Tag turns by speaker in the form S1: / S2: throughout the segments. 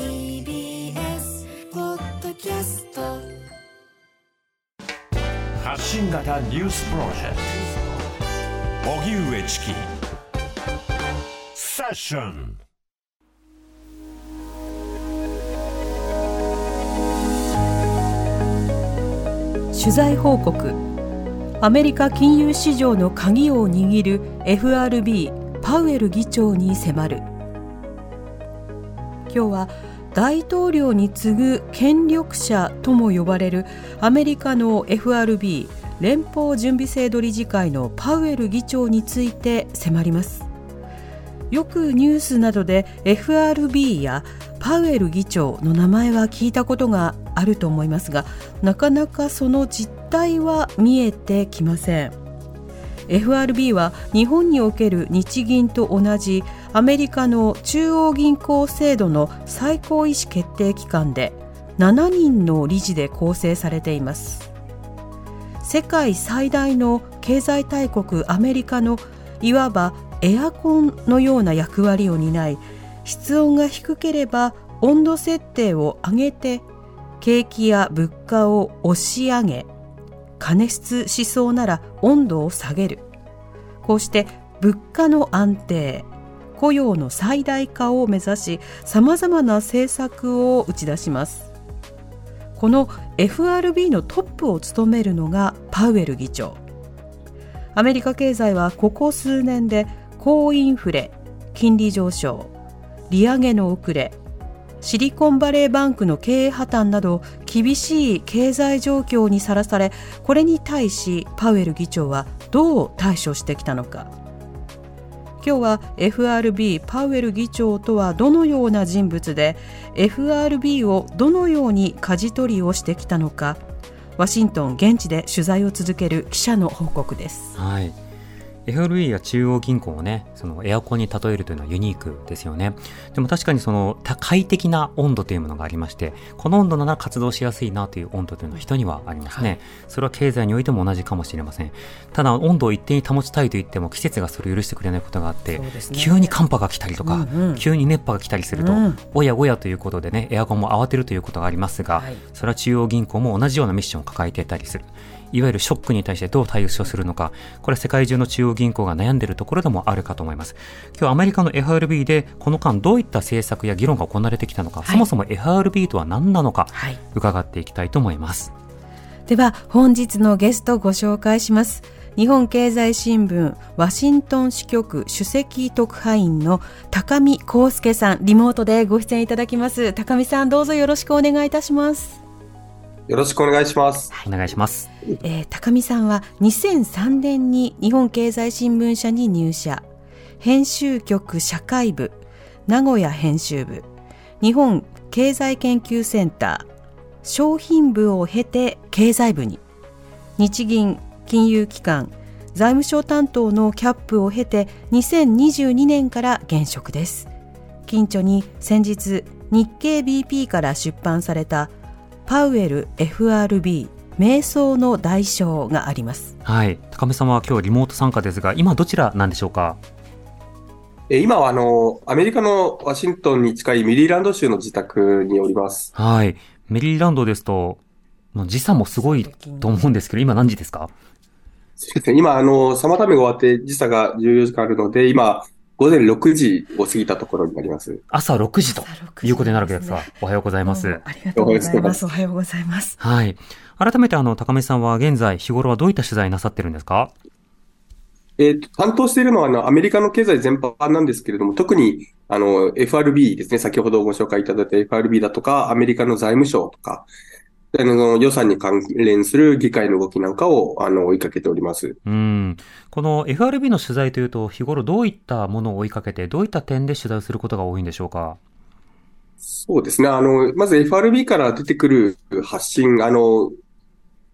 S1: TBS ポッドキャスト。
S2: 発信型ニュースプロジェクト。荻上チキ。セッション
S3: 取材報告。アメリカ金融市場の鍵を握る FRB パウエル議長に迫る。今日は大統領に次ぐ権力者とも呼ばれるアメリカの FRB 連邦準備制度理事会のパウエル議長について迫ります。よくニュースなどで FRB やパウエル議長の名前は聞いたことがあると思いますがなかなかその実態は見えてきません。FRB は日本における日銀と同じアメリカの中央銀行制度の最高意思決定機関で7人の理事で構成されています。世界最大の経済大国アメリカのいわばエアコンのような役割を担い室温が低ければ温度設定を上げて景気や物価を押し上げ加熱しそうなら温度を下げる。こうして物価の安定雇用の最大化を目指しさまざまな政策を打ち出します。この FRB のトップを務めるのがパウエル議長。アメリカ経済はここ数年で高インフレ金利上昇利上げの遅れシリコンバレーバンクの経営破綻など厳しい経済状況にさらされこれに対しパウエル議長はどう対処してきたのか今日は FRB パウエル議長とはどのような人物で FRB をどのように舵取りをしてきたのかワシントン現地で取材を続ける記者の報告です。
S4: はい FRB や中央銀行をね、そのエアコンに例えるというのはユニークですよね。でも確かにその快適な温度というものがありまして、この温度なら活動しやすいなという温度というのは人にはありますね。はい、それは経済においても同じかもしれません。ただ温度を一定に保ちたいと言っても季節がそれを許してくれないことがあって、ね、急に寒波が来たりとか、うんうん、急に熱波が来たりすると、うん、おやおやということでね、エアコンも慌てるということがありますが、はい、それは中央銀行も同じようなミッションを抱えていたりする。いわゆるショックに対してどう対応するのか、これは世界中の中央銀行が悩んでいるところでもあるかと思います。今日アメリカの FRB でこの間どういった政策や議論が行われてきたのか、はい、そもそも FRB とは何なのか、はい、伺っていきたいと思います。
S3: では本日のゲストをご紹介します。日本経済新聞ワシントン支局首席特派員の高見康介さん、リモートでご出演いただきます。高見さん、どうぞよろしくお願いいたします。
S5: よろしくお願いします。
S4: はい、お願いします。
S3: えー、高見さんは2003年に日本経済新聞社に入社。編集局社会部、名古屋編集部、日本経済研究センター、商品部を経て経済部に、日銀金融機関、財務省担当のキャップを経て2022年から現職です。近所に先日日経 BP から出版されたパウエル FRB 瞑想の代償があります。
S4: はい。高見さんは今日リモート参加ですが、今どちらなんでしょうか？
S5: 今はあの、アメリカのワシントンに近いメリーランド州の自宅におります。
S4: はい。メリーランドですと、時差もすごいと思うんですけど、今何時ですか？
S5: そうですね。今、あの、サマータイムが終わって時差が14時間あるので、今、午前6時を過ぎたところになります。
S4: 朝6時ということになるわけですが、おはようございます。
S3: ありがとうございます。おはようございます。
S4: はい。改めて、あの、高見さんは現在、日頃はどういった取材なさってるんですか？
S5: えっ、と、担当しているのは、あの、アメリカの経済全般なんですけれども、特に、あの、FRB ですね、先ほどご紹介いただいた FRB だとか、アメリカの財務省とか、あの予算に関連する議会の動きなんかを、あの、追いかけております。
S4: うん。この FRB の取材というと、日頃どういったものを追いかけて、どういった点で取材をすることが多いんでしょうか？
S5: そうですね。あの、まず FRB から出てくる発信、あの、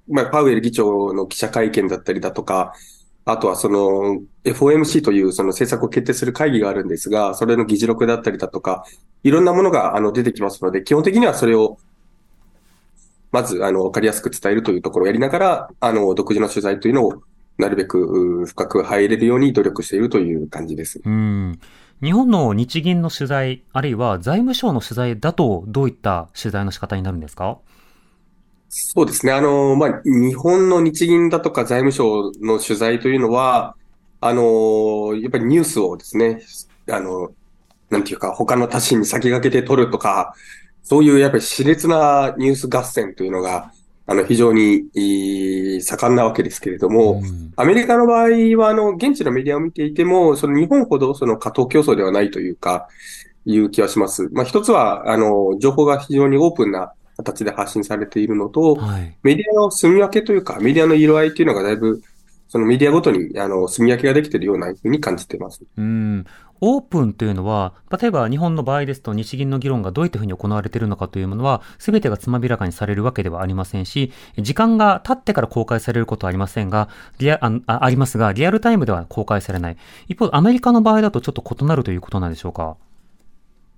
S5: まあ、パウエル議長の記者会見だったりだとか、あとはその FOMC というその政策を決定する会議があるんですが、それの議事録だったりだとか、いろんなものがあの出てきますので、基本的にはそれをまずあのわかりやすく伝えるというところをやりながら、あの独自の取材というのをなるべくう深く入れるように努力しているという感じです。
S4: うん。日本の日銀の取材、あるいは財務省の取材だと、どういった取材の仕方になるんですか？
S5: そうですね。あの、まあ、日本の日銀だとか財務省の取材というのは、あの、やっぱりニュースをですね、あの、なんていうか、他の他市に先駆けて取るとか、そういうやっぱり熾烈なニュース合戦というのが、あの、非常に、えー盛んなわけですけれども、
S4: うん
S5: アメリカの場合は、あの、現地のメディアを見ていても、その日本ほどその過当競争ではないというか、いう気はします。まあ、一つは、あの、情報が非常にオープンな形で発信されているのと、
S4: はい。
S5: メディアの住み分けというか、メディアの色合いというのがだいぶ、そのメディアごとに、あの、住み分けができているようなふうに感じています。
S4: うん。オープンというのは、例えば日本の場合ですと日銀の議論がどういったふうに行われているのかというものは、すべてがつまびらかにされるわけではありませんし、時間が経ってから公開されることはありませんが、リアああありますが、リアルタイムでは公開されない。一方、アメリカの場合だとちょっと異なるということなんでしょうか？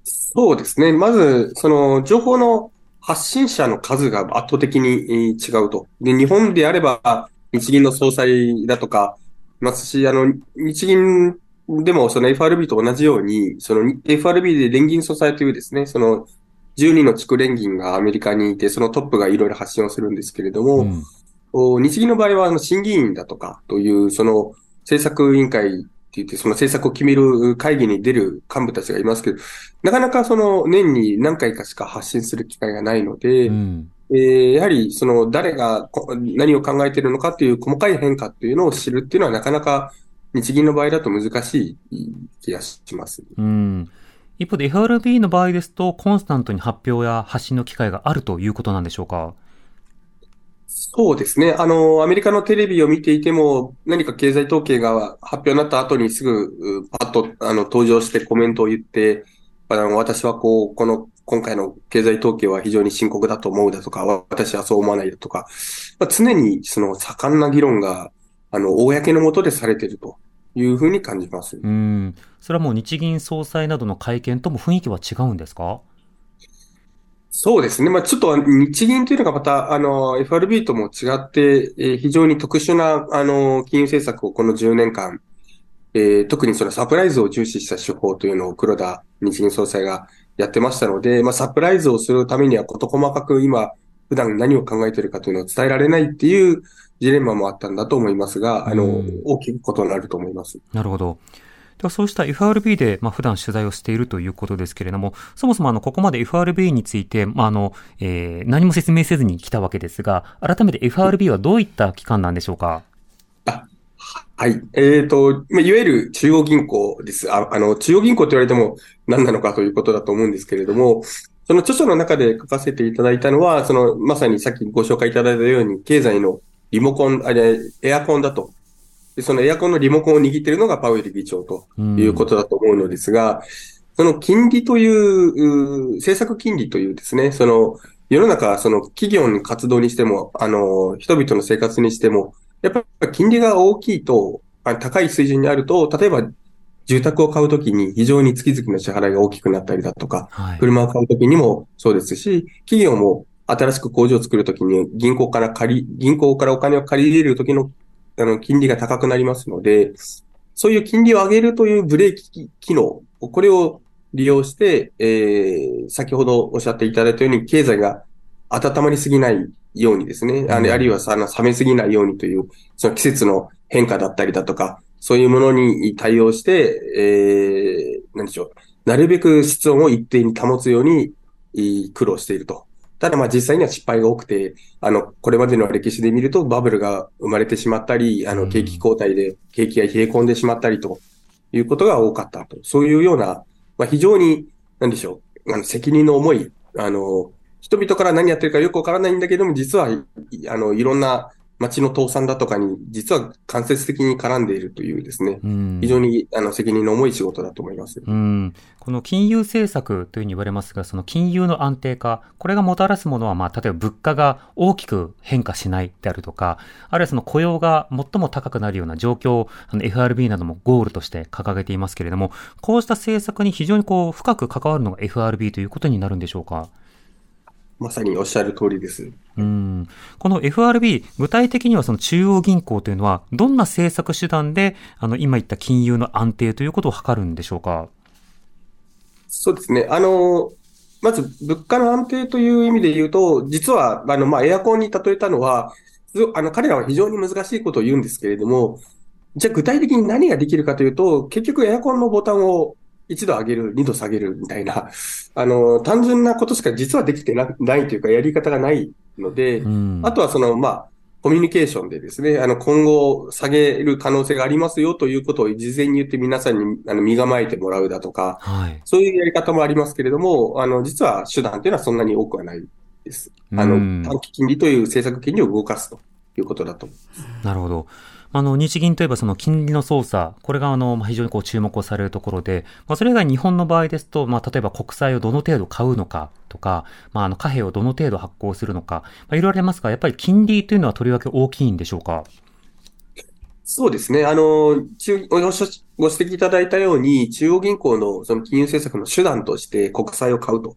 S5: そうですね。まず、その、情報の発信者の数が圧倒的にえー違うと。で、日本であれば、日銀の総裁だとか、いますし、あの、日銀でもその FRB と同じように、その FRB で連銀総裁というですね、その12の地区連銀がアメリカにいて、そのトップがいろいろ発信をするんですけれども、
S4: うん
S5: お日銀の場合は、あの、審議員だとか、という、その、政策委員会って言って、その政策を決める会議に出る幹部たちがいますけど、なかなかその、年に何回かしか発信する機会がないので、
S4: うん。
S5: えーやはり、その、誰がこ何を考えているのかっていう細かい変化っていうのを知るっていうのは、なかなか、日銀の場合だと難しい気がします。
S4: うん。一方で FRB の場合ですと、コンスタントに発表や発信の機会があるということなんでしょうか？
S5: そうですね。あの、アメリカのテレビを見ていても、何か経済統計が発表になった後にすぐ、うパッと、あの、登場してコメントを言って、あの、私はこう、この、今回の経済統計は非常に深刻だと思うだとか、私はそう思わないだとか、まあ、常にその盛んな議論が、あの、公のもとでされているというふうに感じます。
S4: うん。それはもう日銀総裁などの会見とも雰囲気は違うんですか？
S5: そうですね。まあ、ちょっと日銀というのがまた、あの、FRB とも違って、えー非常に特殊な、あの、金融政策をこの10年間、えー特にそのサプライズを重視した手法というのを黒田日銀総裁がやってましたので、まあ、サプライズをするためには事細かく今、普段何を考えているかというのを伝えられないっていうジレンマもあったんだと思いますが、あの
S4: うん、
S5: 大きいことになると思います。
S4: なるほど。ではそうした FRB で、まあ、普段取材をしているということですけれども、そもそもあの、ここまで FRB について、まあ、あの、えー何も説明せずに来たわけですが、改めて FRB はどういった機関なんでしょうか？
S5: はい。えっと、まいわゆる中央銀行です。ああの、中央銀行と言われても何なのかということだと思うんですけれども、その著書の中で書かせていただいたのは、その、まさにさっきご紹介いただいたように、経済のリモコン、あれ、エアコンだと。でそのエアコンのリモコンを握っているのがパウエル議長ということだと思うのですが、その金利という、う政策金利というですね、その、世の中、その企業の活動にしても、あの、人々の生活にしても、やっぱり金利が大きいと、あ高い水準にあると、例えば住宅を買うときに非常に月々の支払いが大きくなったりだとか、
S4: はい。
S5: 車を買うときにもそうですし、企業も新しく工場を作るときに銀行から借り、銀行からお金を借り入れるときのあの金利が高くなりますので、そういう金利を上げるというブレーキ機能、これを利用して、えー、先ほどおっしゃっていただいたように、経済が温まりすぎないようにですね、あ
S4: うん。
S5: のあるいはさあの冷めすぎないようにという、その季節の変化だったりだとか、そういうものに対応して、えー、何でしょう、なるべく室温を一定に保つようにえー苦労していると。ただまあ実際には失敗が多くて、あの、これまでの歴史で見るとバブルが生まれてしまったり、あの、
S4: うん。
S5: 景気後退で景気が冷え込んでしまったりということが多かったと。そういうような、まあ非常に、なんでしょう、あの、責任の重い、あの、人々から何やってるかよくわからないんだけども、実は、いあの、いろんな町の倒産だとかに、実は間接的に絡んでいるというですね、
S4: うん
S5: 非常にあの責任の重い仕事だと思います。
S4: うん、この金融政策というふうに言われますが、その金融の安定化、これがもたらすものは、まあ、例えば物価が大きく変化しないであるとか、あるいはその雇用が最も高くなるような状況を、あの FRB などもゴールとして掲げていますけれども、こうした政策に非常にこう深く関わるのが FRB ということになるんでしょうか？
S5: まさにおっしゃる通りです。
S4: うんこの FRB、具体的にはその中央銀行というのは、どんな政策手段で、あの、今言った金融の安定ということを図るんでしょうか？
S5: そうですね。あの、まず物価の安定という意味で言うと、実は、あの、まあ、エアコンに例えたのは、あの、彼らは非常に難しいことを言うんですけれども、じゃあ具体的に何ができるかというと、結局エアコンのボタンを一度上げる、二度下げるみたいな、あの、単純なことしか実はできてなないというか、やり方がないので、
S4: うん
S5: あとはその、まあ、コミュニケーションでですね、あの、今後下げる可能性がありますよということを事前に言って皆さんにあの身構えてもらうだとか、
S4: はい。
S5: そういうやり方もありますけれども、あの、実は手段っていうのはそんなに多くはないです。あ
S4: うん
S5: の、短期金利という政策金利を動かすということだと思います。
S4: なるほど。あの、日銀といえばその金利の操作、これがあの、非常にこう注目をされるところで、まあそれ以外日本の場合ですと、まあ例えば国債をどの程度買うのかとか、まああの貨幣をどの程度発行するのか、まあいろいろありますが、やっぱり金利というのはとりわけ大きいんでしょうか？
S5: そうですね。あの、中ご指摘いただいたように、中央銀行のその金融政策の手段として国債を買うと。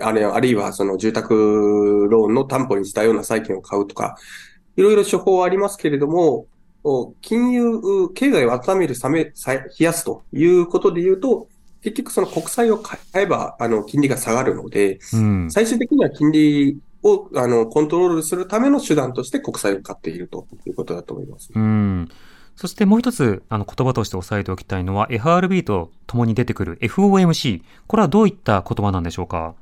S5: あるいは、あるいはその住宅ローンの担保にしたような債券を買うとか、いろいろ手法はありますけれども、お金融、経済を温める、冷め、さ冷やすということで言うと、結局その国債を買えば、あの、金利が下がるので、
S4: うん。
S5: 最終的には金利を、あの、コントロールするための手段として国債を買っているということだと思います。
S4: うん。そしてもう一つ、あの、言葉として押さえておきたいのは、FRB と共に出てくる FOMC。これはどういった言葉なんでしょうか？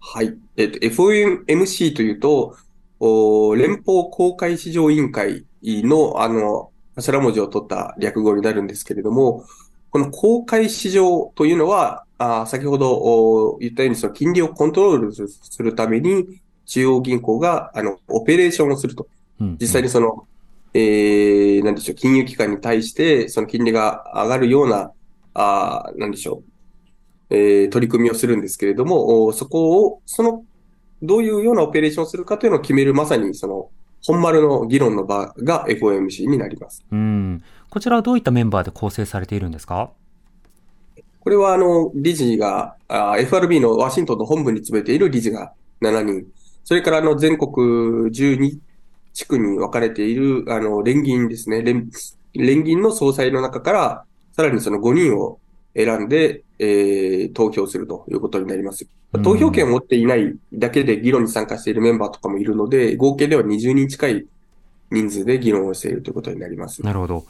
S5: はい。えっと、FOMC というと、お連邦公開市場委員会の、あの、頭文字を取った略語になるんですけれども、この公開市場というのは、あ先ほどお言ったように、その金利をコントロールするために、中央銀行が、あの、オペレーションをすると。
S4: うん。
S5: 実際にその、えー、なんでしょう、金融機関に対して、その金利が上がるような、あーなんでしょう、えー、取り組みをするんですけれども、おそこを、その、どういうようなオペレーションをするかというのを決める、まさにその、本丸の議論の場が FOMC になります。
S4: うん。こちらはどういったメンバーで構成されているんですか？
S5: これは、あの、理事が、FRB のワシントンの本部に詰めている理事が7人、それから、あの、全国12地区に分かれている、あの、連銀ですね。連、連銀の総裁の中から、さらにその5人を選んで、えー、投票するということになります。
S4: うん
S5: 投票権を持っていないだけで議論に参加しているメンバーとかもいるので、合計では20人近い人数で議論をしているということになります。
S4: なるほど。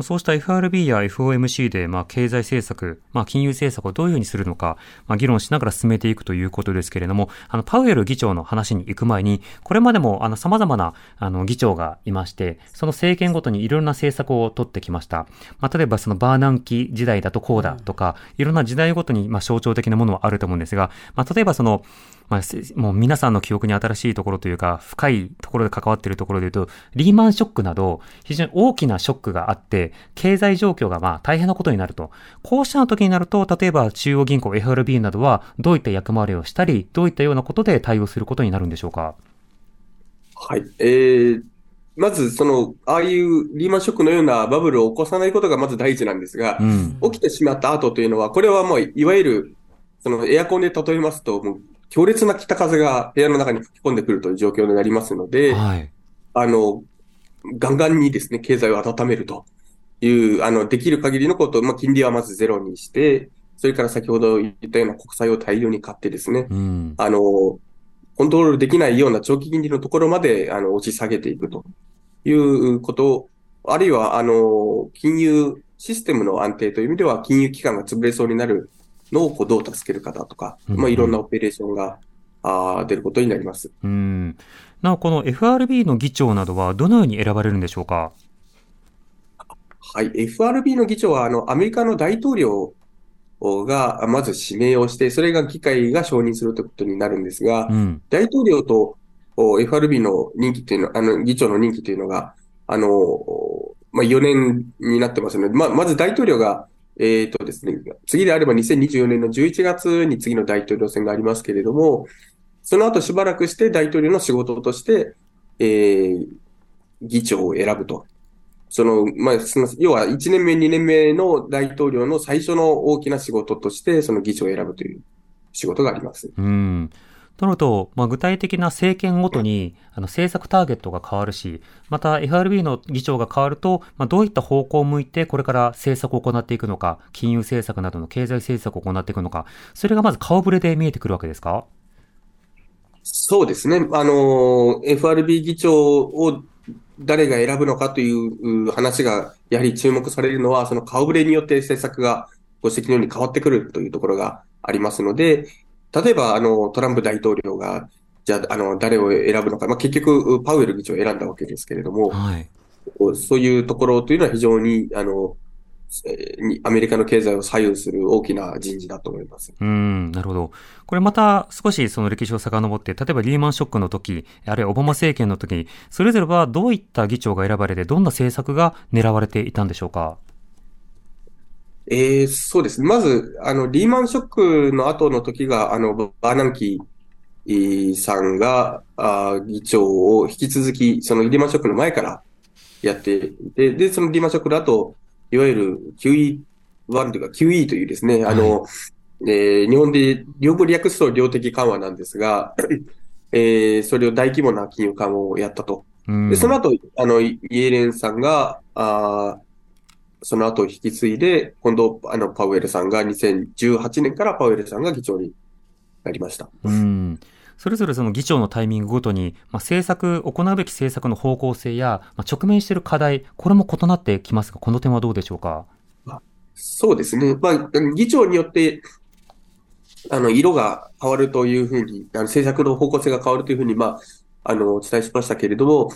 S4: そうした FRB や FOMC で、まあ、経済政策、まあ、金融政策をどういうふうにするのか、まあ、議論しながら進めていくということですけれども、あの、パウエル議長の話に行く前に、これまでも、あの、様々な、あの、議長がいまして、その政権ごとにいろんな政策を取ってきました。まあ、例えばそのバーナンキ時代だとこうだとか、いろんな時代ごとに、まあ、象徴的なものはあると思うんですが、まあ、例えばその、まあ、せもう皆さんの記憶に新しいところというか、深いところで関わっているところで言うと、リーマンショックなど、非常に大きなショックがあって、経済状況がまあ大変なことになると。こうした時になると、例えば中央銀行 FRB などはどういった役回りをしたり、どういったようなことで対応することになるんでしょうか？
S5: はい。えー、まず、その、ああいうリーマンショックのようなバブルを起こさないことがまず第一なんですが
S4: う、ん。
S5: 起きてしまった後というのは、これはもう、いわゆる、そのエアコンで例えますと、もう強烈な北風が部屋の中に吹き込んでくるという状況になりますので、
S4: はい。
S5: あの、ガンガンにですね、経済を温めるという、あの、できる限りのこと、まあ、金利はまずゼロにして、それから先ほど言ったような国債を大量に買ってですね、
S4: うん。
S5: あの、コントロールできないような長期金利のところまで、あの、押し下げていくということ、あるいは、あの、金融システムの安定という意味では、金融機関が潰れそうになるのをこうどう助けるかだとか、
S4: うん
S5: まあ、いろんなオペレーションが、あー出ることになります。
S4: うん。なお、この FRB の議長などはどのように選ばれるんでしょうか？
S5: はい。FRB の議長は、あの、アメリカの大統領が、まず指名をして、それが議会が承認するということになるんですが
S4: う、ん。
S5: 大統領とお FRB の任期っていうの、あの、議長の任期というのが、あの、まあ、4年になってますので、まあ、まず大統領が、えっ、とですね、次であれば2024年の11月に次の大統領選がありますけれども、その後しばらくして大統領の仕事として、えー、議長を選ぶと。その、まあ、その要は1年目、2年目の大統領の最初の大きな仕事として、その議長を選ぶという仕事があります。
S4: うん。となると、まあ、具体的な政権ごとに、あの、政策ターゲットが変わるし、また FRB の議長が変わると、まあ、どういった方向を向いて、これから政策を行っていくのか、金融政策などの経済政策を行っていくのか、それがまず顔ぶれで見えてくるわけですか？
S5: そうですね。あの、FRB 議長を誰が選ぶのかという話が、やはり注目されるのは、その顔ぶれによって政策がご指摘のように変わってくるというところがありますので、例えば、あの、トランプ大統領が、じゃあ、あの、誰を選ぶのか、まあ、結局、パウエル議長を選んだわけですけれども、
S4: はい。
S5: そういうところというのは非常に、あの、アメリカの経済を左右する大きな人事だと思います。
S4: うん、なるほど。これまた少しその歴史を遡って、例えばリーマンショックの時、あるいはオバマ政権の時、それぞれはどういった議長が選ばれて、どんな政策が狙われていたんでしょうか？
S5: えーそうですね。まず、あの、リーマンショックの後の時が、あの、バーナンキーさんが、あー議長を引き続き、そのリーマンショックの前からやっていて、で、そのリーマンショックの後、いわゆる QE1 というか QE というですね、あの、えー日本で両方略すと量的緩和なんですが、えーそれを大規模な金融緩和をやったと。
S4: うん
S5: で、その後、あの、イイエレンさんが、あーその後引き継いで、今度、あの、パウエルさんが2018年からパウエルさんが議長になりました。
S4: うん。それぞれその議長のタイミングごとに、まあ、政策、行うべき政策の方向性や、まあ、直面している課題、これも異なってきますが、この点はどうでしょうか？
S5: そうですね。まあ、議長によって、あの、色が変わるというふうに、あの、政策の方向性が変わるというふうに、まあ、あの、お伝えしましたけれども、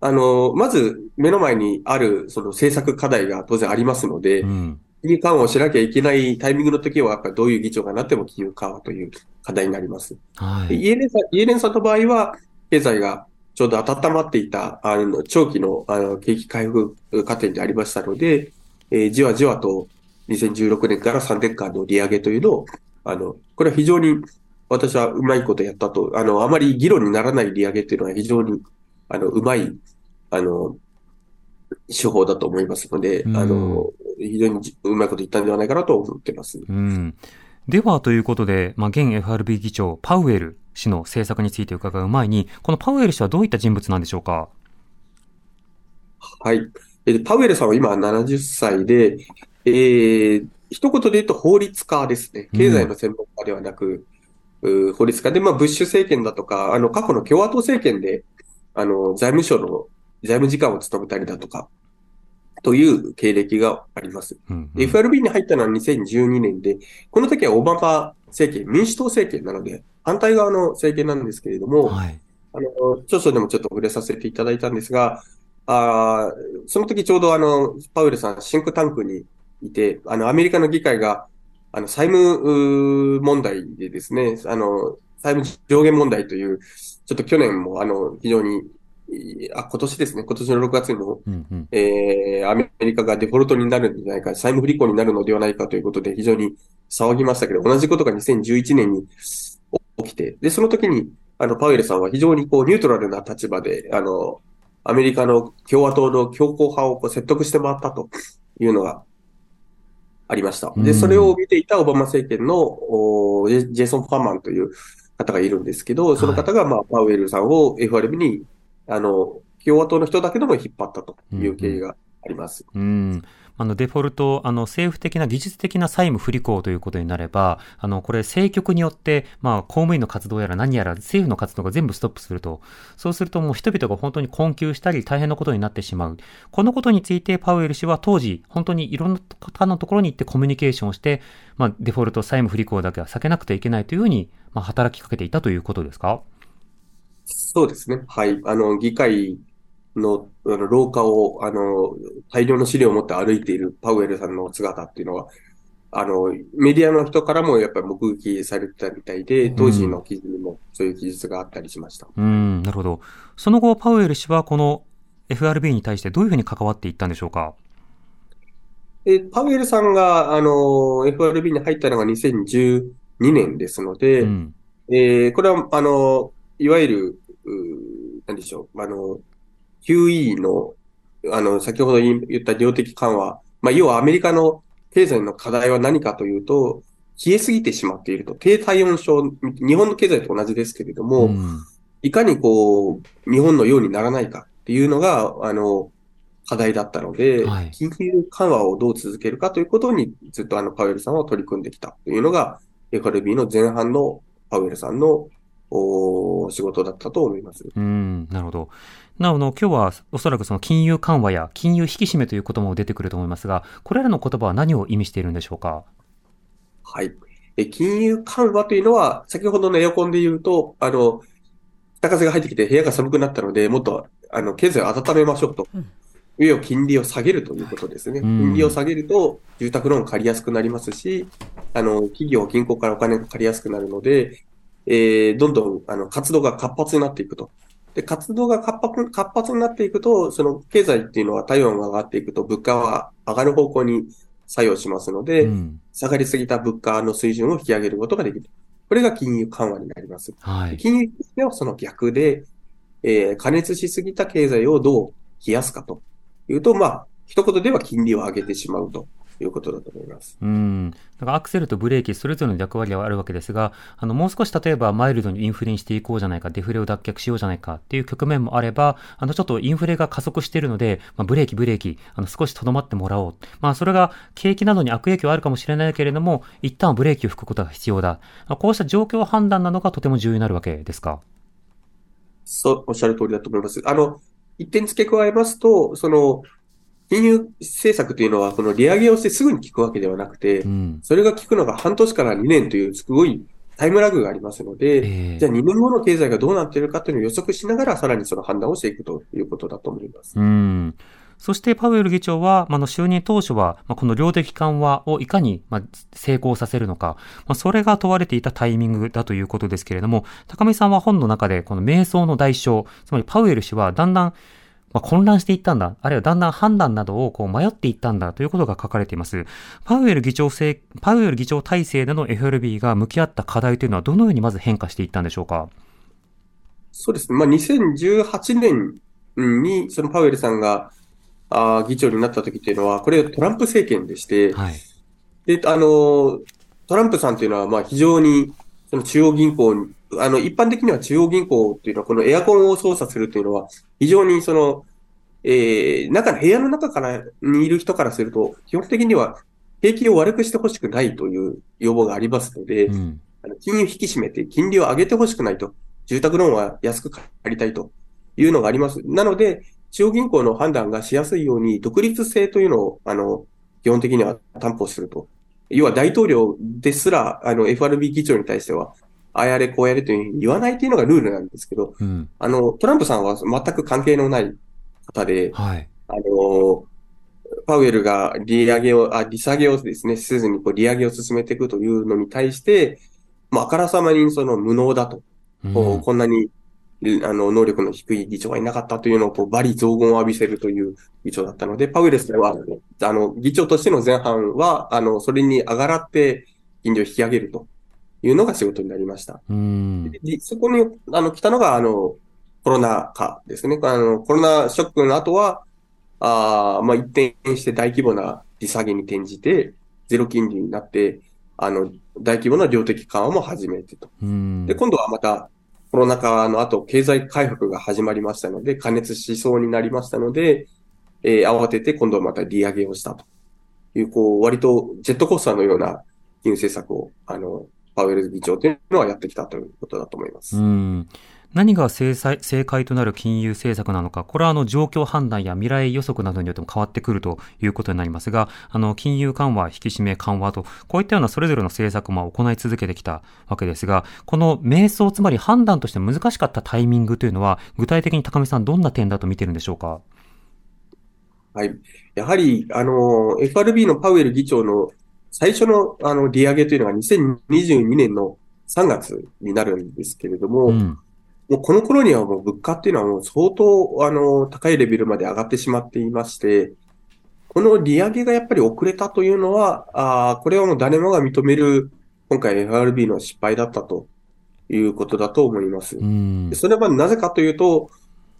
S5: あの、まず目の前にある、その政策課題が当然ありますので
S4: う、ん。
S5: 金融緩和をしなきゃいけないタイミングの時は、やっぱりどういう議長がなっても金融緩和という課題になります。
S4: はい。
S5: でイエレンさん、イエレンさんの場合は、経済がちょうど温まっていた、あの、長期の、あの、景気回復過程でありましたので、えーじわじわと2016年から3年間の利上げというのを、あの、これは非常に私はうまいことやったと、あの、あまり議論にならない利上げというのは非常に、あの、うまい、あの、手法だと思いますので、
S4: うん
S5: あの、非常にじうまいこと言ったんではないかなと思ってます。
S4: うん。では、ということで、まあ、現 FRB 議長、パウエル氏の政策について伺う前に、このパウエル氏はどういった人物なんでしょうか？
S5: はい。えパウエルさんは今70歳で、えー、一言で言うと法律家ですね。経済の専門家ではなく、うー法律家で、まあ、ブッシュ政権だとか、あの、過去の共和党政権で、あの、財務省の財務次官を務めたりだとか、という経歴があります。
S4: うん、
S5: で FRB に入ったのは2012年で、この時はオバマ政権、民主党政権なので、反対側の政権なんですけれども、
S4: はい。
S5: あの、著書でもちょっと触れさせていただいたんですが、あーその時ちょうどあの、パウエルさん、シンクタンクにいて、あの、アメリカの議会が、あの、債務問題でですね、あの、債務上限問題という、ちょっと去年もあの、非常に、いあ、今年ですね、今年の6月にも、
S4: うんうん。
S5: えー、アメリカがデフォルトになるんじゃないか、債務不履行になるのではないかということで非常に騒ぎましたけど、同じことが2011年に起きて、で、その時に、あの、パウエルさんは非常にこう、ニュートラルな立場で、あの、アメリカの共和党の強硬派をこう説得して回ったというのがありました。で、
S4: うん
S5: それを見ていたオバマ政権の、おジェジェイソン・ファーマンという方がいるんですけど、その方が、まあ、パウエルさんを FRB に、あの、共和党の人だけでも引っ張ったという経緯があります。
S4: うん。あの、デフォルト、あの、政府的な技術的な債務不履行ということになれば、あの、これ政局によって、まあ、公務員の活動やら何やら政府の活動が全部ストップすると、そうするともう人々が本当に困窮したり大変なことになってしまう。このことについてパウエル氏は当時、本当にいろんな方のところに行ってコミュニケーションをして、まあ、デフォルト債務不履行だけは避けなくてはいけないというふうに、まあ、働きかけていたということですか？
S5: そうですね。はい。あの、議会の、あの廊下を、あの、大量の資料を持って歩いているパウエルさんの姿っていうのは、あの、メディアの人からもやっぱり目撃されてたみたいで、当時の記事にもそういう記述があったりしました。
S4: うん、なるほど。その後、パウエル氏はこの FRB に対してどういうふうに関わっていったんでしょうか？
S5: で、パウエルさんが、あの、FRB に入ったのが2012年ですので、
S4: うん。
S5: えーこれは、あの、いわゆる、うーなんでしょう、あの、QE の、あの、先ほど言った量的緩和、まあ、要はアメリカの経済の課題は何かというと、消えすぎてしまっていると。低体温症、日本の経済と同じですけれども、
S4: うん。
S5: いかにこう、日本のようにならないかっていうのが、あの、課題だったので、
S4: はい。
S5: 緊急緩和をどう続けるかということに、ずっとあの、パウエルさんは取り組んできたというのが、FRB の前半のパウエルさんのお仕事だったと思います。
S4: うん、なるほど。なおの、今日はおそらくその金融緩和や金融引き締めということも出てくると思いますが、これらの言葉は何を意味しているんでしょうか？
S5: はい。え金融緩和というのは、先ほどのエアコンで言うと、あの、北風が入ってきて部屋が寒くなったので、もっと、あの、経済を温めましょうと。
S3: うん
S5: 上を金利を下げるということですね。
S4: うん
S5: 金利を下げると、住宅ローン借りやすくなりますし、あの、企業、銀行からお金が借りやすくなるので、えーどんどん、あの、活動が活発になっていくと。で、活動が活発、活発になっていくと、その経済っていうのは体温が上がっていくと、物価は上がる方向に作用しますので、
S4: うん。
S5: 下がりすぎた物価の水準を引き上げることができる。これが金融緩和になります。
S4: はい。
S5: 金融引き締めはその逆で、えー加熱しすぎた経済をどう冷やすかというと、まあ、一言では金利を上げてしまうということだと思います。
S4: うん。だからアクセルとブレーキ、それぞれの役割はあるわけですが、あの、もう少し例えばマイルドにインフレにしていこうじゃないか、デフレを脱却しようじゃないかっていう局面もあれば、あの、ちょっとインフレが加速しているので、まあ、ブレーキ、ブレーキ、あの、少し留まってもらおう。まあ、それが景気などに悪影響あるかもしれないけれども、一旦はブレーキを吹くことが必要だ。まあこうした状況判断などがとても重要になるわけですか？
S5: そう、おっしゃる通りだと思います。あの、一点付け加えますと、その、金融政策というのは、この利上げをしてすぐに効くわけではなくて
S4: う、ん。
S5: それが効くのが半年から2年というすごいタイムラグがありますので、
S4: ええ
S5: じゃあ2年後の経済がどうなっているかというのを予測しながら、さらにその判断をしていくということだと思います。
S4: うん。そしてパウエル議長は、まああの就任当初は、まあ、この量的緩和をいかに、まあ、成功させるのか、まあ、それが問われていたタイミングだということですけれども、高見さんは本の中で、この瞑想の代償、つまりパウエル氏はだんだん、まあ、混乱していったんだ、あるいはだんだん判断などをこう迷っていったんだということが書かれています。パウエル議長制、パウエル議長体制での FRB が向き合った課題というのはどのようにまず変化していったんでしょうか？
S5: そうですね。まあ、2018年に、そのパウエルさんが、あー議長になった時っていうのは、これトランプ政権でして、
S4: はい。
S5: で、あの、トランプさんっていうのは、まあ、非常に、その中央銀行に、あの、一般的には中央銀行っていうのは、このエアコンを操作するっていうのは、非常にその、えー、中の部屋の中から、にいる人からすると、基本的には、景気を悪くしてほしくないという要望がありますので、
S4: うん。
S5: あの金融引き締めて金利を上げてほしくないと。住宅ローンは安く借りたいというのがあります。なので、中央銀行の判断がしやすいように、独立性というのを、あの、基本的には担保すると。要は大統領ですら、あの、FRB 議長に対しては、ああやれこうやれというふうに言わないというのがルールなんですけど、
S4: うん。
S5: あの、トランプさんは全く関係のない方で、
S4: はい。
S5: あの、パウエルが利上げを、あ、利下げをですね、せずにこう利上げを進めていくというのに対して、まあ、あからさまにその無能だと、
S4: うん
S5: こうこんなに、あの、能力の低い議長がいなかったというのを、こう、罵詈雑言を浴びせるという議長だったので、パウエルさんは、あの、議長としての前半は、あの、それに上がらって、金利を引き上げるというのが仕事になりました。
S4: うん。
S5: でそこに、あの、来たのが、あの、コロナ禍ですね。あの、コロナショックの後は、あーまあ、一転して大規模な利下げに転じて、ゼロ金利になって、あの、大規模な量的緩和も始めてと。
S4: うん。
S5: で、今度はまた、コロナ禍の後、経済回復が始まりましたので、加熱しそうになりましたので、えー慌てて今度はまた利上げをしたという、こう、割とジェットコースターのような金融政策を、あの、パウエル議長というのはやってきたということだと思います。
S4: うん。何が正解正解となる金融政策なのか、これはあの状況判断や未来予測などによっても変わってくるということになりますが、あの金融緩和、引き締め緩和と、こういったようなそれぞれの政策も行い続けてきたわけですが、この瞑想、つまり判断として難しかったタイミングというのは、具体的に高見さん、どんな点だと見てるんでしょうか？
S5: はい。やはり、あの、FRB のパウエル議長の最初のあの利上げというのが2022年の3月になるんですけれども、
S4: うん。
S5: もうこの頃にはもう物価っていうのはもう相当あの高いレベルまで上がってしまっていまして、この利上げがやっぱり遅れたというのは、あーこれはもう誰もが認める今回 FRB の失敗だったということだと思います。
S4: うん
S5: で。それはなぜかというと、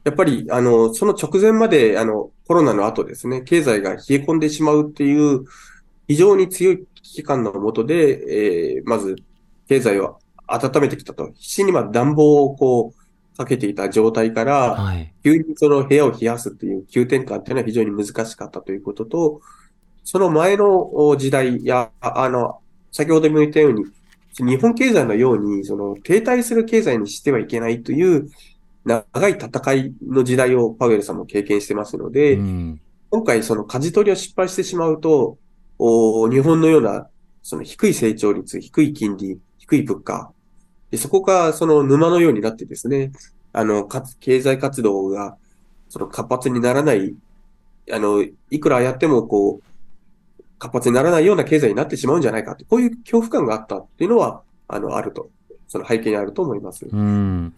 S5: やっぱり、あの、その直前まで、あの、コロナの後ですね、経済が冷え込んでしまうっていう、非常に強い危機感のもとで、えーまず、経済を温めてきたと。必死にまあ暖房をこう、かけていた状態から、
S4: はい。
S5: 急にその部屋を冷やすっていう急転換っていうのは非常に難しかったということと、その前のお時代や、ああの、先ほども言ったように、日本経済のように、その停滞する経済にしてはいけないという長い戦いの時代をパウエルさんも経験してますので、
S4: うん。
S5: 今回その舵取りを失敗してしまうと、お日本のようなその低い成長率、低い金利、低い物価、でそこがその沼のようになってですね、あの、かつ経済活動がその活発にならない、あの、いくらやってもこう、活発にならないような経済になってしまうんじゃないかって、こういう恐怖感があったっていうのは、あの、あると、その背景にあると思います。
S4: うん。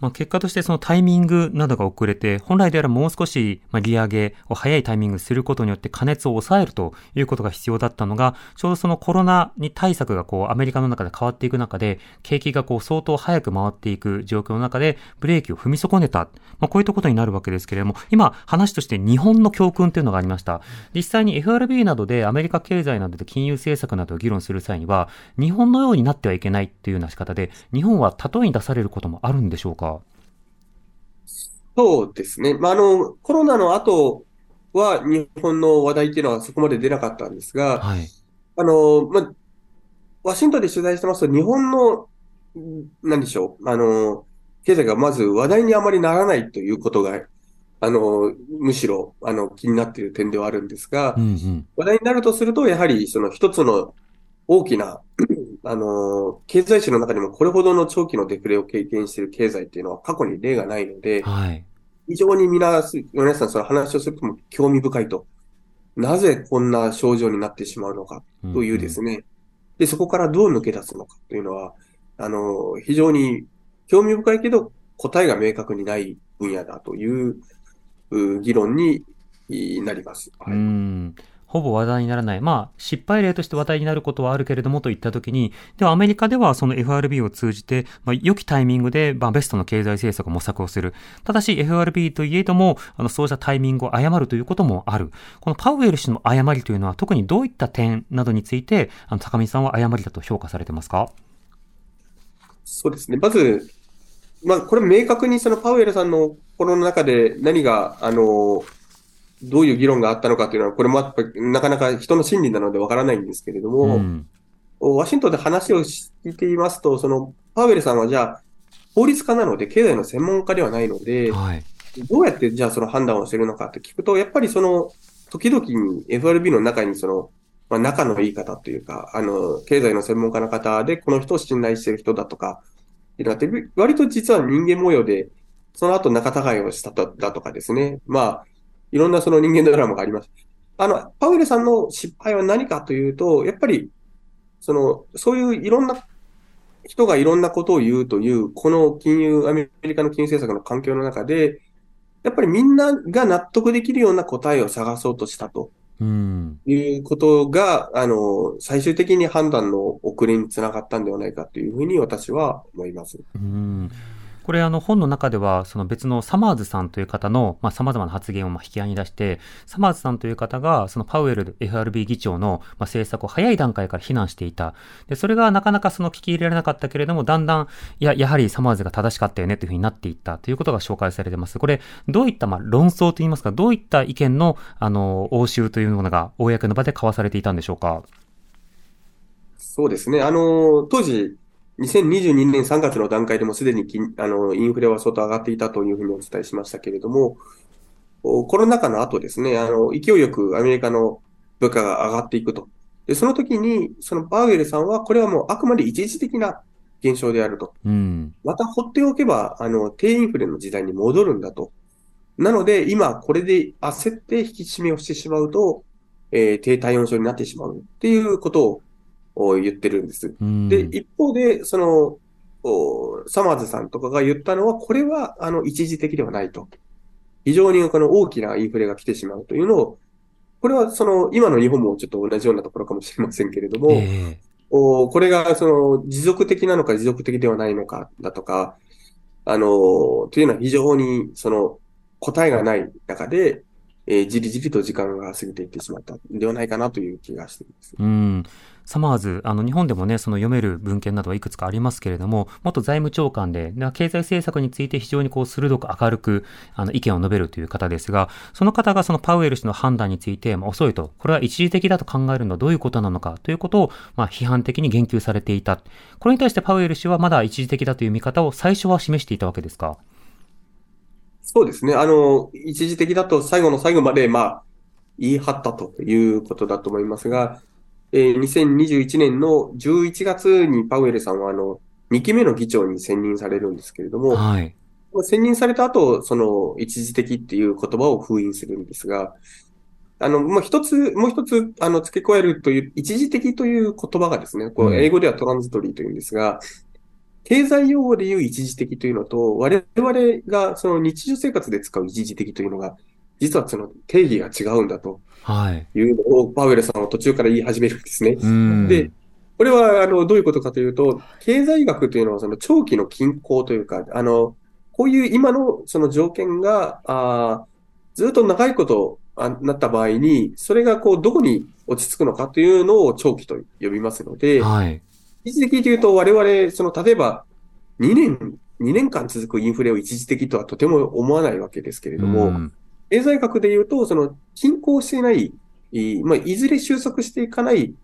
S4: まあ、結果としてそのタイミングなどが遅れて、本来であればもう少しまあ利上げを早いタイミングすることによって加熱を抑えるということが必要だったのが、ちょうどそのコロナに対策がこうアメリカの中で変わっていく中で、景気がこう相当早く回っていく状況の中で、ブレーキを踏み損ねた。まあ、こういったことになるわけですけれども、今話として日本の教訓というのがありました。実際に FRB などでアメリカ経済などで金融政策などを議論する際には、日本のようになってはいけないというような仕方で、日本は例えに出されることもあるんでしょうか？
S5: そうですね。まあ、あの、コロナの後は日本の話題っていうのはそこまで出なかったんですが、
S4: はい。
S5: あの、まあ、ワシントンで取材してますと、日本の、んなんでしょう、あの、経済がまず話題にあまりならないということが、あの、むしろ、あの、気になっている点ではあるんですが
S4: う、んうん。
S5: 話題になるとすると、やはり、その一つの大きな、あの、経済史の中にもこれほどの長期のデフレを経験している経済っていうのは過去に例がないので、
S4: はい。
S5: 非常に皆す、皆さんその話をするとも興味深いと。なぜこんな症状になってしまうのかというですね。で、そこからどう抜け出すのかというのは、あの、非常に興味深いけど答えが明確にない分野だというう議論にいなります。
S4: う
S5: はい
S4: ん。ほぼ話題にならない。まあ、失敗例として話題になることはあるけれどもといったときに、ではアメリカではその FRB を通じて、まあ、良きタイミングで、まあ、ベストの経済政策を模索をする。ただし FRB といえども、あの、そうしたタイミングを誤るということもある。このパウエル氏の誤りというのは特にどういった点などについて、あの、高見さんは誤りだと評価されてますか？
S5: そうですね。まず、まあ、これ明確にそのパウエルさんの心の中で何が、あの、どういう議論があったのかというのは、これもやっぱりなかなか人の心理なのでわからないんですけれども、
S4: うん。
S5: ワシントンで話を聞いていますと、そのパウエルさんはじゃあ、法律家なので、経済の専門家ではないので、
S4: はい。
S5: どうやってじゃあその判断をしているのかって聞くと、やっぱりその、時々に FRB の中にその、まあ、仲のいい方というか、あの、経済の専門家の方で、この人を信頼している人だとか、ってって割と実は人間模様で、その後仲違いをしたとだとかですね。まあ、いろんなその人間ドラマがあります。あの、パウエルさんの失敗は何かというと、やっぱり、その、そういういろんな人がいろんなことを言うという、この金融、アメリカの金融政策の環境の中で、やっぱりみんなが納得できるような答えを探そうとしたと
S4: うん。
S5: いうことが、あの、最終的に判断の遅れにつながったんではないかというふうに私は思います。
S4: うんこれあの本の中ではその別のサマーズさんという方のまあ様々な発言をまあ引き合いに出して、サマーズさんという方がそのパウエル FRB 議長のまあ政策を早い段階から非難していた。で、それがなかなかその聞き入れられなかったけれども、だんだん、いや、やはりサマーズが正しかったよねというふうになっていったということが紹介されてます。これ、どういったまあ論争といいますか、どういった意見のあの、応酬というものが公の場で交わされていたんでしょうか？
S5: そうですね。あの、当時、2022年3月の段階でもすでに金あのインフレは相当上がっていたというふうにお伝えしましたけれども、おコロナ禍の後ですね、あの、勢いよくアメリカの物価が上がっていくと。で、その時に、そのパウエルさんは、これはもうあくまで一時的な現象であると。
S4: うん。
S5: また放っておけば、あの、低インフレの時代に戻るんだと。なので、今これで焦って引き締めをしてしまうと、えー低体温症になってしまうっていうことをお言ってるんです。
S4: うん
S5: で、一方で、その、おサマーズさんとかが言ったのは、これは、あの、一時的ではないと。非常にこの大きなインフレが来てしまうというのを、これはその、今の日本もちょっと同じようなところかもしれませんけれども、
S4: え
S5: おこれがその持続的なのか持続的ではないのかだとか、あの、というのは非常にその答えがない中で、えーじりじりと時間が過ぎていってしまったんではないかなという気がしています。
S4: うん。サマーズ、あの、日本でもね、その読める文献などはいくつかありますけれども、元財務長官で、経済政策について非常にこう、鋭く明るく、あの、意見を述べるという方ですが、その方がそのパウエル氏の判断について、まあ、遅いと、これは一時的だと考えるのはどういうことなのかということを、まあ、批判的に言及されていた。これに対してパウエル氏はまだ一時的だという見方を最初は示していたわけですか？
S5: そうですね。あの、一時的だと最後の最後まで、まあ、言い張ったということだと思いますが、えー2021年の11月にパウエルさんは、あの、2期目の議長に選任されるんですけれども、
S4: はい。
S5: 選任された後、その、一時的っていう言葉を封印するんですが、あの、もう一つ、もう一つ、あの、付け加えるという、一時的という言葉がですね、こ
S4: う
S5: うん英語ではトランジトリーというんですが、経済用語で言う一時的というのと、我々がその日常生活で使う一時的というのが、実はその定義が違うんだと
S4: はい。
S5: いうのをパウエルさんは途中から言い始めるんですね。
S4: うん。
S5: で、これは、あの、どういうことかというと、経済学というのは、その長期の均衡というか、あの、こういう今のその条件が、あーずっと長いことあなった場合に、それがこう、どこに落ち着くのかというのを長期と呼びますので、
S4: はい。
S5: 一時的というと、我々、その、例えば、2年、2年間続くインフレを一時的とはとても思わないわけですけれども、
S4: うん
S5: 経済学で言うと、その、均衡していない、いまあ、いずれ収束していかない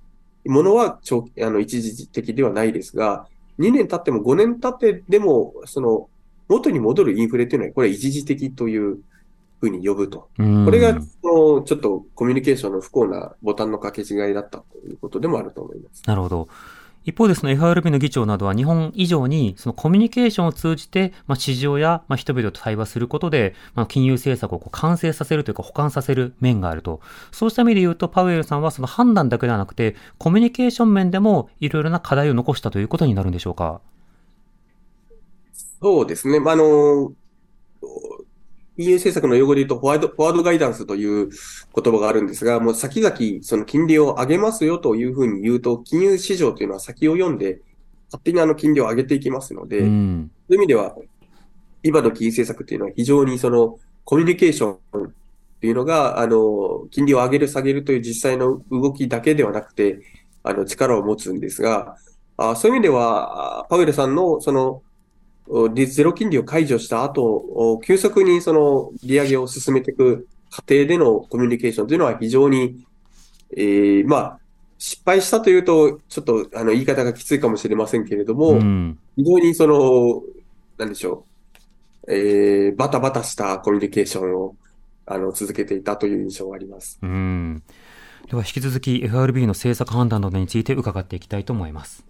S5: ものは長期、あの、一時的ではないですが、2年経っても5年経ってでも、その、元に戻るインフレというのは、これは一時的というふうに呼ぶと。
S4: うん
S5: これが、その、ちょっとコミュニケーションの不幸なボタンの掛け違いだったということでもあると思います。
S4: なるほど。一方でその FRB の議長などは日本以上にそのコミュニケーションを通じて、まあ、市場やまあ人々と対話することで、まあ、金融政策をこう完成させるというか補完させる面があると。そうした意味で言うと、パウエルさんはその判断だけではなくて、コミュニケーション面でもいろいろな課題を残したということになるんでしょうか？
S5: そうですね。まあ、あの、金融政策の用語で言うと、フォワード、フォワードガイダンスという言葉があるんですが、もう先々、その金利を上げますよというふうに言うと、金融市場というのは先を読んで、勝手にあの金利を上げていきますので、
S4: う。
S5: そうんいう意味では、今の金融政策っていうのは非常にそのコミュニケーションっていうのが、あの、金利を上げる下げるという実際の動きだけではなくて、あの、力を持つんですが、あそういう意味では、あパウエルさんのその、ゼロ金利を解除した後、お急速にその利上げを進めていく過程でのコミュニケーションというのは非常に、えーまあ、失敗したというと、ちょっとあの言い方がきついかもしれませんけれども、
S4: うん。
S5: 非常にその、なんでしょう、えーバタバタしたコミュニケーションをあの続けていたという印象があります。
S4: うん。では引き続き FRB の政策判断などについて伺っていきたいと思います。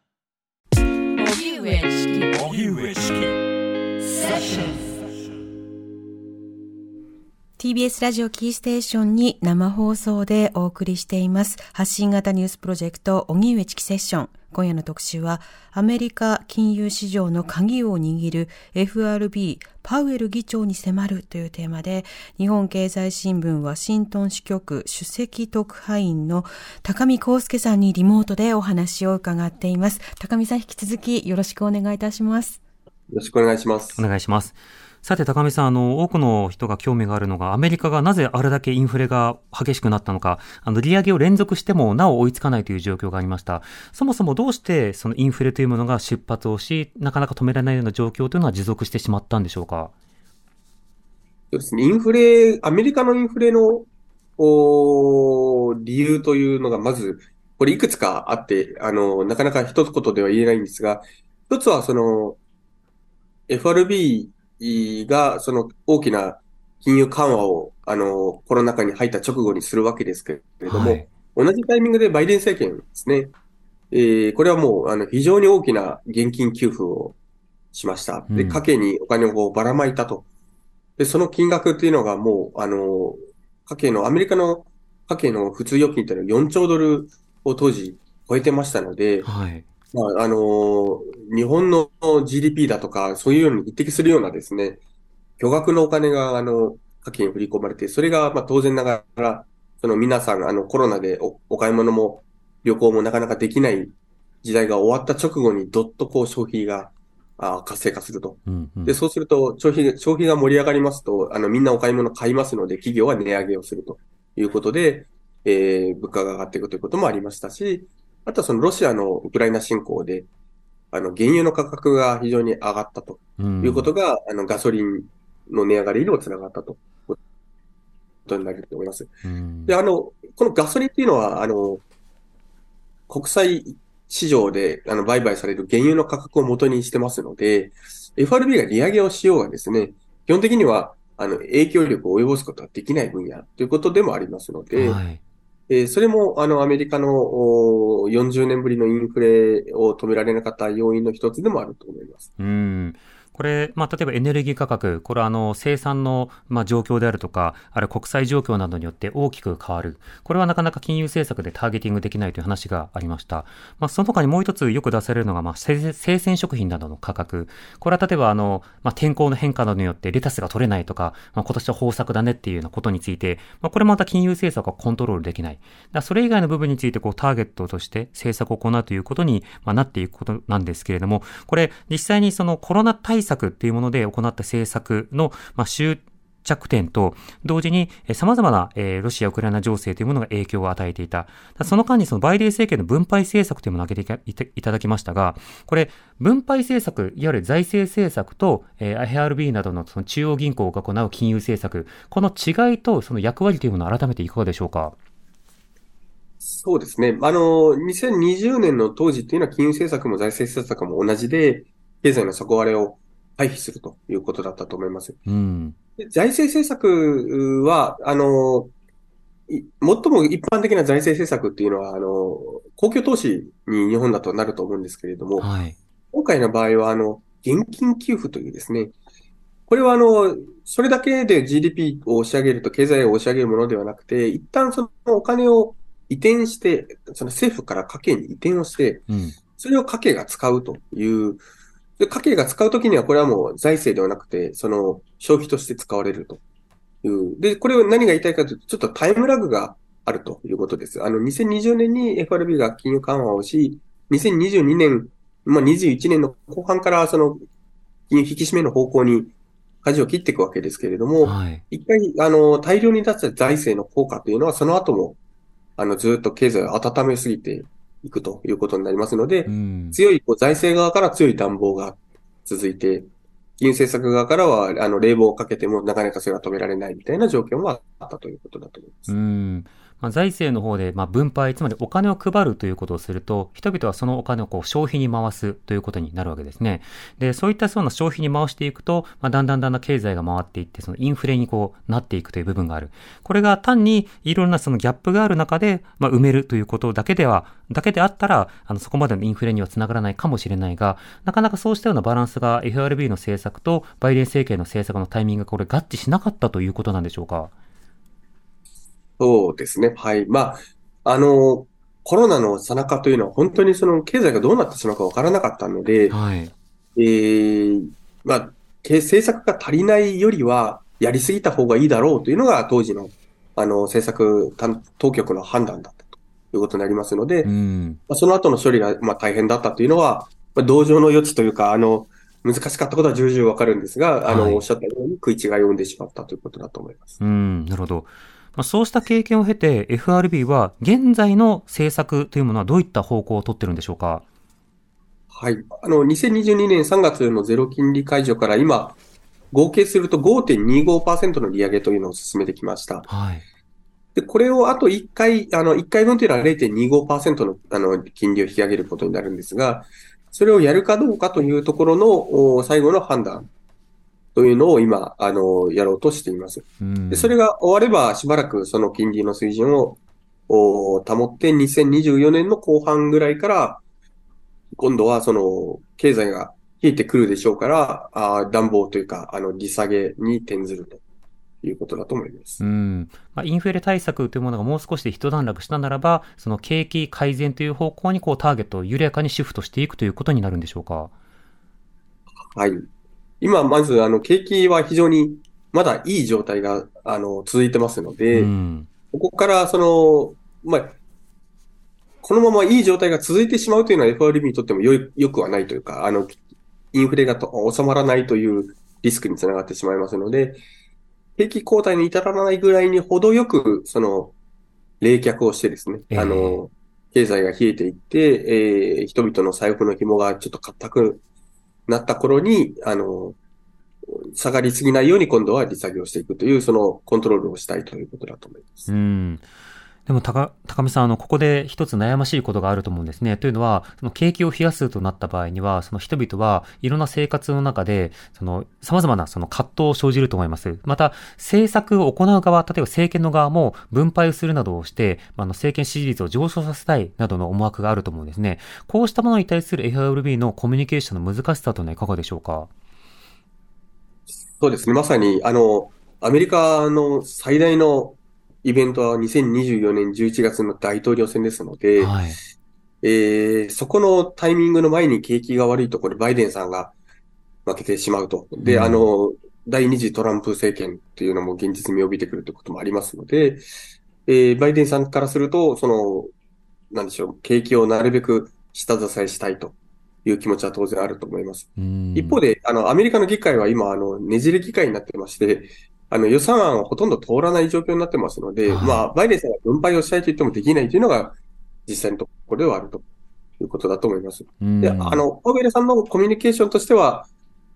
S1: 荻上チキ
S2: 荻上チキ
S1: セッション
S3: TBS ラジオキーステーションに生放送でお送りしています。発信型ニュースプロジェクト、荻上チキセッション。今夜の特集は、アメリカ金融市場の鍵を握る FRB パウエル議長に迫るというテーマで、日本経済新聞ワシントン支局首席特派員の高見康介さんにリモートでお話を伺っています。高見さん引き続きよろしくお願いいたします。
S5: よろしくお願いします。
S4: お願いします。さて、高見さん、あの、多くの人が興味があるのが、アメリカがなぜあれだけインフレが激しくなったのか、あの、利上げを連続してもなお追いつかないという状況がありました。そもそもどうして、そのインフレというものが出発をし、なかなか止められないような状況というのは持続してしまったんでしょうか？
S5: そうですね。インフレ、アメリカのインフレの、お理由というのが、まず、これいくつかあって、あの、なかなか一言では言えないんですが、一つはその、FRB がその大きな金融緩和を、あの、コロナ禍に入った直後にするわけですけれども、
S4: はい
S5: 同じタイミングでバイデン政権ですね、えーこれはもう、あの、非常に大きな現金給付をしました。で、
S4: うん
S5: 家計にお金をこうばらまいたと。で、その金額っていうのがもう、あの、家計の、アメリカの家計の普通預金っていうのは4兆ドルを当時超えてましたので、
S4: はい。
S5: まあ、あの、日本の GDP だとか、そういうように匹敵するようなですね、巨額のお金が、あの、家計に振り込まれて、それが、まあ、当然ながら、その皆さん、あの、コロナでお、お買い物も旅行もなかなかできない時代が終わった直後に、どっとこう消費が、あ活性化すると。
S4: うんうん
S5: で、そうすると、消費、消費が盛り上がりますと、あの、みんなお買い物買いますので、企業は値上げをするということで、えー、物価が上がっていくということもありましたし、あとはそのロシアのウクライナ侵攻で、あの、原油の価格が非常に上がったと
S4: うん
S5: いうことが、あの、ガソリンの値上がりにもつながったと。ことになると思います。
S4: うん
S5: で、あの、このガソリンっていうのは、あの、国際市場で、あの、売買される原油の価格を元にしてますので、FRB が利上げをしようがですね、基本的には、あの、影響力を及ぼすことはできない分野ということでもありますので、
S4: はい。
S5: えーそれも、あの、アメリカの40年ぶりのインフレを止められなかった要因の一つでもあると思います。
S4: うん。これ、まあ、例えばエネルギー価格、これはあの、生産の、まあ、状況であるとか、あるいは国際状況などによって大きく変わる。これはなかなか金融政策でターゲティングできないという話がありました。まあ、その他にもう一つよく出されるのが、まあ、生鮮食品などの価格。これは例えばあの、まあ、天候の変化などによってレタスが取れないとか、まあ、今年は豊作だねっていうようなことについて、まあ、これまた金融政策はコントロールできない。だそれ以外の部分についてこうターゲットとして政策を行うということに、まあ、なっていくことなんですけれども、これ実際にそのコロナ対策っていうもので行った政策の、まあ、終着点と同時にえー様々な、えーロシア・ウクライナ情勢というものが影響を与えていた。その間にそのバイデン政権の分配政策というものを挙げていただきましたが、これ、分配政策、いわゆる財政政策と、えー FRB などのその中央銀行が行う金融政策、この違いとその役割というものを改めていかがでしょうか？
S5: そうですね。あの、2020年の当時っていうのは金融政策も財政政策も同じで、経済の底割れを回避するということだったと思います。
S4: うん。
S5: で財政政策は、あの、い最も一般的な財政政策っていうのは、あの、公共投資に日本だとなると思うんですけれども、
S4: はい。
S5: 今回の場合は、あの、現金給付というですね、これはあの、それだけで GDP を押し上げると経済を押し上げるものではなくて、一旦そのお金を移転して、その政府から家計に移転をして、
S4: うん。
S5: それを家計が使うという、で家計が使うときにはこれはもう財政ではなくて、その消費として使われるという。で、これを何が言いたいかというと、ちょっとタイムラグがあるということです。あの、2020年に FRB が金融緩和をし、2022年、まあ、21年の後半からその金融引き締めの方向に舵を切っていくわけですけれども、
S4: はい。
S5: 一回、あの、大量に出した財政の効果というのは、その後も、あの、ずっと経済を温めすぎていくということになりますので
S4: う、ん。
S5: 強いこう財政側から強い暖房が続いて、金融政策側からは、あの、冷房をかけてもなかなかそれは止められないみたいな状況もあったということだと思います。
S4: うん。まあ、財政の方で、まあ、分配、つまりお金を配るということをすると、人々はそのお金をこう消費に回すということになるわけですね。で、そういったそうな消費に回していくと、まあ、だんだんだんだん経済が回っていって、そのインフレにこうなっていくという部分がある。これが単にいろんなそのギャップがある中で、まあ、埋めるということだけでは、だけであったら、あの、そこまでのインフレにはつながらないかもしれないが、なかなかそうしたようなバランスが FRB の政策とバイデン政権の政策のタイミングがこれ合致しなかったということなんでしょうか？
S5: そうですね。はい。まあ、あの、コロナの最中というのは本当にその経済がどうなってしまうかわからなかったので、
S4: はい。
S5: えー、まあ、け政策が足りないよりは、やりすぎた方がいいだろうというのが当時の、あの、政策担当局の判断だったということになりますので、
S4: うん。
S5: まあその後の処理が、まあ、大変だったというのは、まあ、同情の余地というか、あの、難しかったことは重々わかるんですが、あの、
S4: はい
S5: おっしゃったように食い違いを生んでしまったということだと思います。
S4: うん、なるほど。まあ、そうした経験を経て、FRB は現在の政策というものはどういった方向を取ってるんでしょうか？
S5: はい。あの、2022年3月のゼロ金利解除から今、合計すると5.25%の利上げというのを進めてきました。
S4: はい。
S5: で、これをあと1回、あの、1回分というのは0.25%の、あの、金利を引き上げることになるんですが、それをやるかどうかというところのお最後の判断というのを今、あの、やろうとしています。
S4: うん
S5: で、それが終われば、しばらくその金利の水準をお保って、2024年の後半ぐらいから、今度はその、経済が冷えてくるでしょうから、あー暖房というか、あの、利下げに転ずるということだと思います
S4: う。んまあ、インフレ対策というものがもう少しで一段落したならば、その景気改善という方向にこうターゲットを緩やかにシフトしていくということになるんでしょうか？
S5: はい。今、まず、あの、景気は非常に、まだいい状態が、あの、続いてますので、
S4: うん。
S5: ここから、その、まあ、このままいい状態が続いてしまうというのは FRB にとってもよい良くはないというか、あの、インフレがと収まらないというリスクにつながってしまいますので、景気後退に至らないぐらいに程よく、その、冷却をしてですね、
S4: ええ。
S5: あの、経済が冷えていって、えー人々の財布の紐がちょっと硬くなった頃に、あの、下がりすぎないように今度は利下げをしていくという、そのコントロールをしたいということだと思います。
S4: うん。でも、高、高見さん、あの、ここで一つ悩ましいことがあると思うんですね。というのは、その景気を冷やすとなった場合には、その人々はいろんな生活の中で、その、様々なその葛藤を生じると思います。また、政策を行う側、例えば政権の側も分配をするなどをして、あの、政権支持率を上昇させたいなどの思惑があると思うんですね。こうしたものに対する FRB のコミュニケーションの難しさというのはいかがでしょうか？
S5: そうですね。まさに、あの、アメリカの最大のイベントは2024年11月の大統領選ですので、
S4: はい。
S5: えーそこのタイミングの前に景気が悪いところでバイデンさんが負けてしまうと。で、
S4: うん
S5: あの、第二次トランプ政権っていうのも現実味を帯びてくるということもありますので、えーバイデンさんからすると、その、なんでしょう、景気をなるべく下支えしたいという気持ちは当然あると思います。
S4: うん
S5: 一方で、あの、アメリカの議会は今、あの、ねじれ議会になってまして、あの、予算案はほとんど通らない状況になってますので、
S4: はい
S5: まあ、バイデンさんが分配をしたいと言ってもできないというのが、実際のところではあるということだと思います。
S4: うん
S5: で、あの、パウエルさんのコミュニケーションとしては、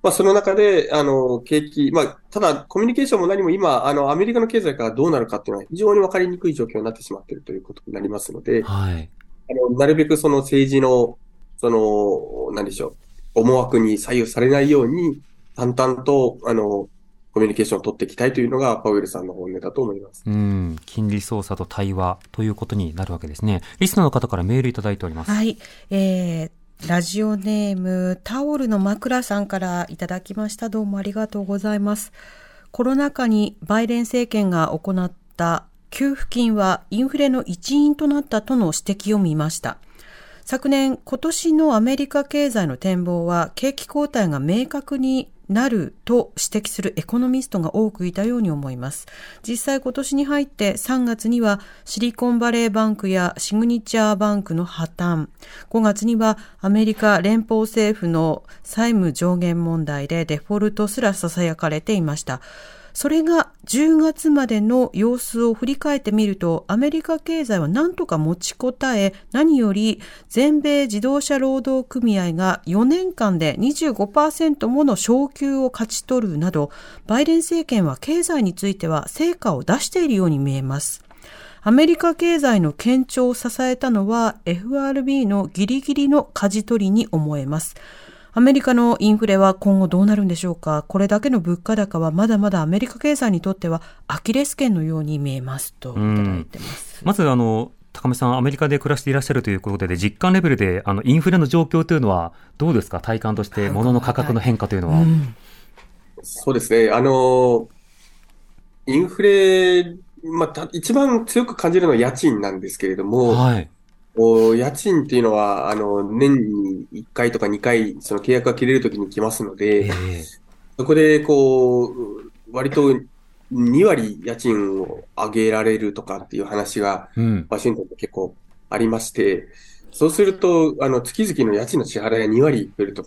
S5: まあ、その中で、あの、景気、まあ、ただ、コミュニケーションも何も今、あの、アメリカの経済がどうなるかっていうのは非常に分かりにくい状況になってしまっているということになりますので、
S4: はい。
S5: あの、なるべくその政治の、その、なんでしょう、思惑に左右されないように、淡々と、あの、コミュニケーションを取っていきたいというのが、パウエルさんの本音だと思います。
S4: うん。金利操作と対話ということになるわけですね。リスナーの方からメールいただいております。
S3: はい、えーラジオネームタオルの枕さんからいただきました。どうもありがとうございます。コロナ禍にバイデン政権が行った給付金はインフレの一因となったとの指摘を見ました。昨年、今年のアメリカ経済の展望は景気後退が明確になると指摘するエコノミストが多くいたように思います。実際今年に入って3月にはシリコンバレーバンクやシグニチャーバンクの破綻、5月にはアメリカ連邦政府の債務上限問題でデフォルトすら囁かれていました。それが10月までの様子を振り返ってみると、アメリカ経済は何とか持ちこたえ、何より全米自動車労働組合が4年間で25%もの昇給を勝ち取るなど、バイデン政権は経済については成果を出しているように見えます。アメリカ経済の堅調を支えたのは FRB のギリギリの舵取りに思えます。アメリカのインフレは今後どうなるんでしょうか？これだけの物価高はまだまだアメリカ経済にとってはアキレス腱のように見えますといただいてます。
S4: まず、あの、高見さん、アメリカで暮らしていらっしゃるということで、実感レベルで、あの、インフレの状況というのは、どうですか？体感として、物の価格の変化というのは。
S3: うん
S5: そうですね。あの、インフレ、まあ、た一番強く感じるのは家賃なんですけれども、
S4: はい。
S5: お家賃っていうのは、あの、年に1回とか2回、その契約が切れるときに来ますので、
S4: ええ
S5: そこで、こう、割と2割家賃を上げられるとかっていう話が、
S4: うん。
S5: ワシントンって結構ありまして、そうすると、あの、月々の家賃の支払いが2割増えると、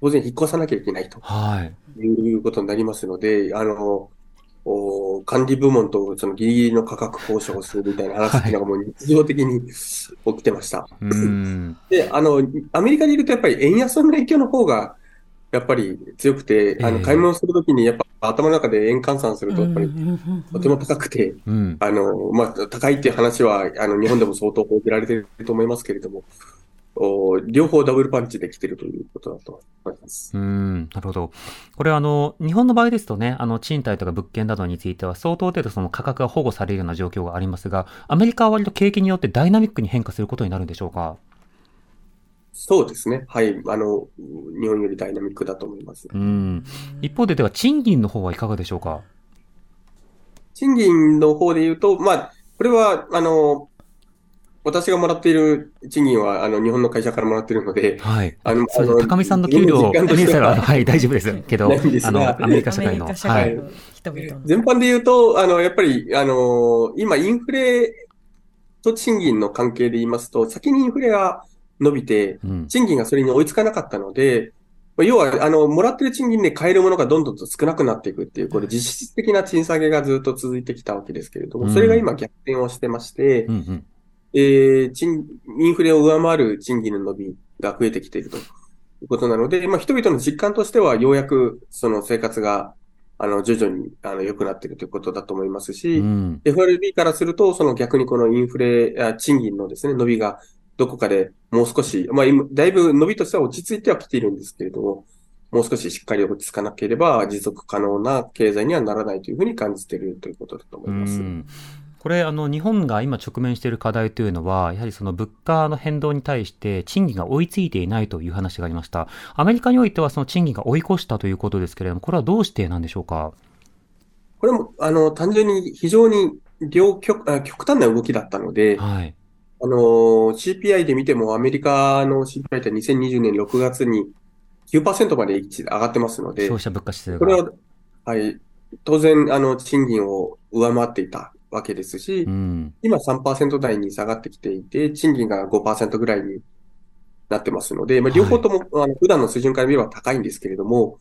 S5: 当然引っ越さなきゃいけないと
S4: はい。
S5: いうことになりますので、あの、お管理部門とそのギリギリの価格交渉をするみたいな話っていうのがもう日常的に起きてました。
S4: うん。
S5: で、あの、アメリカにいるとやっぱり円安の影響の方がやっぱり強くて、あの、
S4: ええ
S5: 買い物するときにやっぱ頭の中で円換算すると、やっぱりとても高くて、
S4: うん。
S5: あの、まあ、高いっていう話は、あの、日本でも相当報じられていると思いますけれども、お両方ダブルパンチできているということだと思います。
S4: うん、なるほど。これあの、日本の場合ですとね、あの、賃貸とか物件などについては相当程度その価格が保護されるような状況がありますが、アメリカは割と景気によってダイナミックに変化することになるんでしょうか？
S5: そうですね。はい。あの、日本よりダイナミックだと思います。
S4: うん。一方ででは賃金の方はいかがでしょうか？
S5: 賃金の方で言うと、まあ、これは、あの、私がもらっている賃金は、あの、日本の会社からもらっているので、
S4: はい。
S5: あの
S4: そう高見さんの給料を見せたら、はい、大丈夫ですけど、あの、アメリカ社会の、
S3: アメリカ社
S4: はい。
S3: 会の人々の。
S5: 全般で言うと、あの、やっぱり、あの、今、インフレと賃金の関係で言いますと、先にインフレが伸びて、
S4: うん。
S5: 賃金がそれに追いつかなかったので、まあ要は、あの、もらってる賃金で買えるものがどんどんと少なくなっていくっていう、これ実質的な賃下げがずっと続いてきたわけですけれども、
S4: うん
S5: それが今逆転をしてまして
S4: う、んうん。
S5: えー賃、インフレを上回る賃金の伸びが増えてきているということなので、まあ、人々の実感としては、ようやくその生活が、あの、徐々に、あの、良くなっているということだと思いますし、
S4: うん。
S5: FRB からすると、その逆にこのインフレ、あ賃金のですね、伸びがどこかでもう少し、まあ今、だいぶ伸びとしては落ち着いてはきているんですけれども、もう少ししっかり落ち着かなければ持続可能な経済にはならないというふうに感じているということだと思います。
S4: うんこれあの日本が今直面している課題というのはやはりその物価の変動に対して賃金が追いついていないという話がありました。アメリカにおいてはその賃金が追い越したということですけれどもこれはどうしてなんでしょうか？
S5: これも、あの、単純に非常に両極、あ極端な動きだったので、
S4: はい。
S5: あの、CPI で見てもアメリカの CPI って2020年6月に9%まで一上がってますので
S4: 消費、者物価指数が。
S5: これは、はい、当然、あの、賃金を上回っていたわけですし
S4: う、ん。
S5: 今3%台に下がってきていて、賃金が5%ぐらいになってますので、まあ、両方とも、あの普段の水準から見れば高いんですけれども、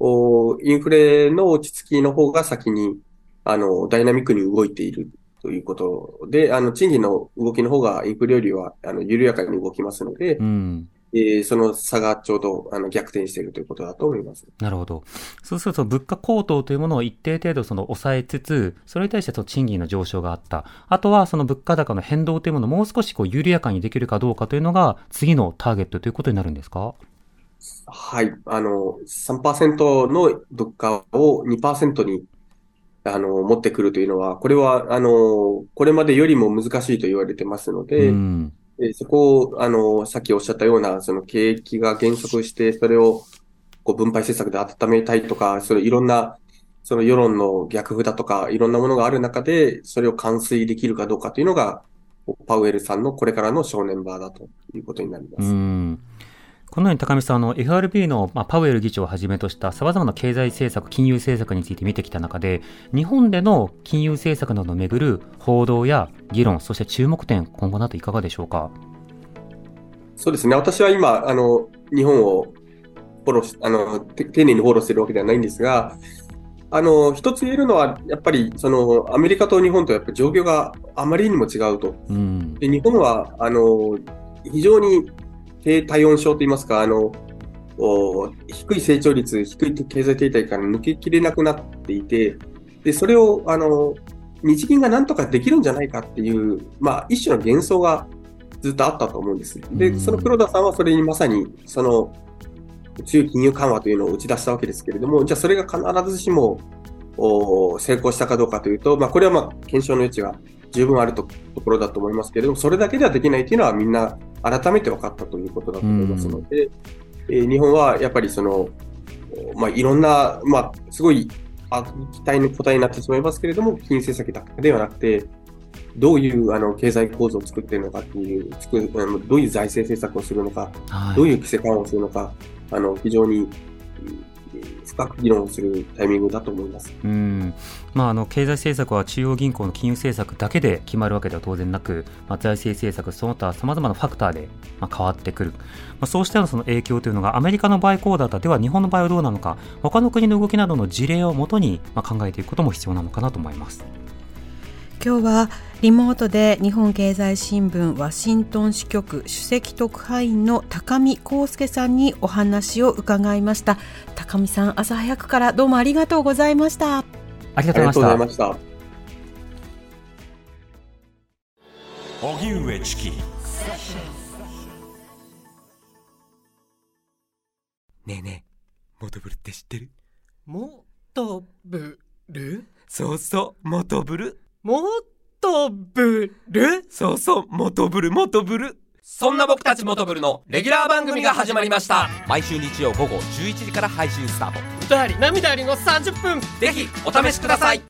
S5: おインフレの落ち着きの方が先に、あの、ダイナミックに動いているということで、あの、賃金の動きの方がインフレよりは、あの、緩やかに動きますので
S4: う、ん
S5: えーその差がちょうど、あの、逆転しているということだと思います。
S4: なるほどそうすると物価高騰というものを一定程度その抑えつつそれに対してその賃金の上昇があったあとはその物価高の変動というものをもう少しこう緩やかにできるかどうかというのが次のターゲットということになるんですか？
S5: はい。あの、3%の物価を2%に、あの、持ってくるというのは、これは、あの、これまでよりも難しいと言われてますので、
S4: うん
S5: えそこを、あの、さっきおっしゃったような、その景気が減速して、それを、こう、分配政策で温めたいとか、それいろんな、その世論の逆風だとか、いろんなものがある中で、それを完遂できるかどうかというのが、パウエルさんのこれからの正念場だということになりま
S4: う
S5: す。
S4: んこのように高見さん、あの FRB の、まあ、パウエル議長をはじめとした様々な経済政策、金融政策について見てきた中で、日本での金融政策などをめぐる報道や議論、そして注目点、今後などいかがでしょうか？
S5: そうですね。私は今、あの、日本をフォローし、あの、て丁寧にフォローしているわけではないんですが、あの、一つ言えるのは、やっぱり、その、アメリカと日本とやっぱり状況があまりにも違うと。
S4: うん。
S5: で、日本は、あの、非常に低体温症といいますか、あの、お低い成長率、低い経済停滞から抜けきれなくなっていて、で、それを、あの、日銀がなんとかできるんじゃないかっていう、まあ、一種の幻想がずっとあったと思うんです。で、
S4: うん
S5: その黒田さんはそれにまさに、その、強い金融緩和というのを打ち出したわけですけれども、じゃあそれが必ずしも、お成功したかどうかというと、まあ、これはまあ、検証の余地が十分あるとところだと思いますけれども、それだけではできないというのはみんな改めて分かったということだと思いますので、えー日本はやっぱりその、おまあ、いろんな、まあ、すごいあ期待の答えになってしまいますけれども、金融政策だけではなくて、どういうあの経済構造を作っているのかっていう、どういう財政政策をするのか、
S4: はい。
S5: どういう規制緩和をするのか、あの非常にうん深く議論するタイミングだと思います。
S4: うんまあ、あの経済政策は中央銀行の金融政策だけで決まるわけでは当然なく、まあ、財政政策、その他さまざまなファクターで、まあ、変わってくる、まあ、そうしたその影響というのがアメリカの場合こうだったでは日本の場合はどうなのか他の国の動きなどの事例をもとに、まあ、考えていくことも必要なのかなと思います。
S3: 今日はリモートで日本経済新聞ワシントン支局首席特派員の高見康介さんにお話を伺いました。高見さん朝早くからどうもありがとうございました。
S4: ありが
S5: とうございました。
S2: 荻上チキ。
S6: ねえねえ、モトブルって知ってる？
S7: もとぶる
S6: そうそう、モトブル。
S7: もとぶる
S6: そうそう、モトブル、モトブル。そんな僕たちモトブルのレギュラー番組が始まりました。毎週日曜午後11時から配信スタート。
S7: 歌あり涙ありの30分
S6: ぜひお試しください。